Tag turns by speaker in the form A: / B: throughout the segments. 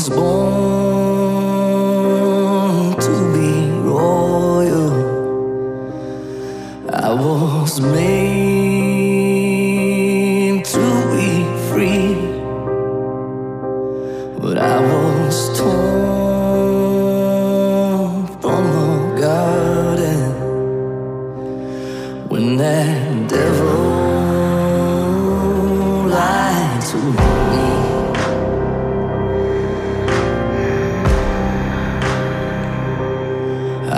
A: was born.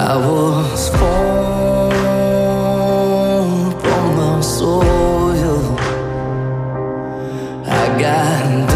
A: I was born from the soil. I got.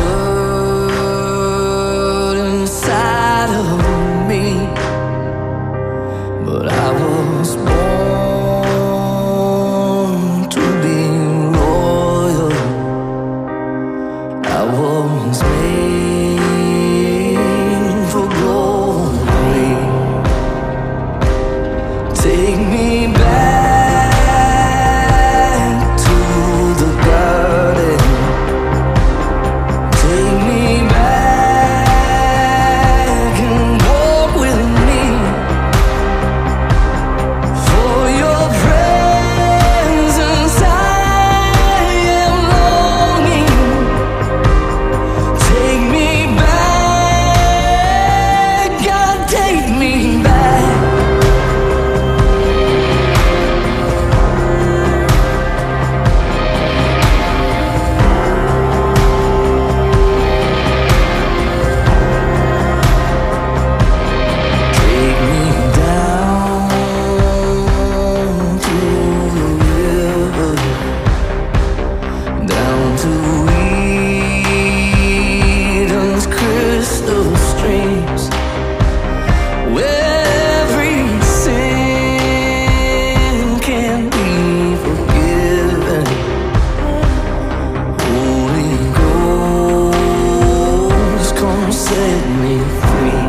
A: me free.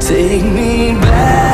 A: Take me back.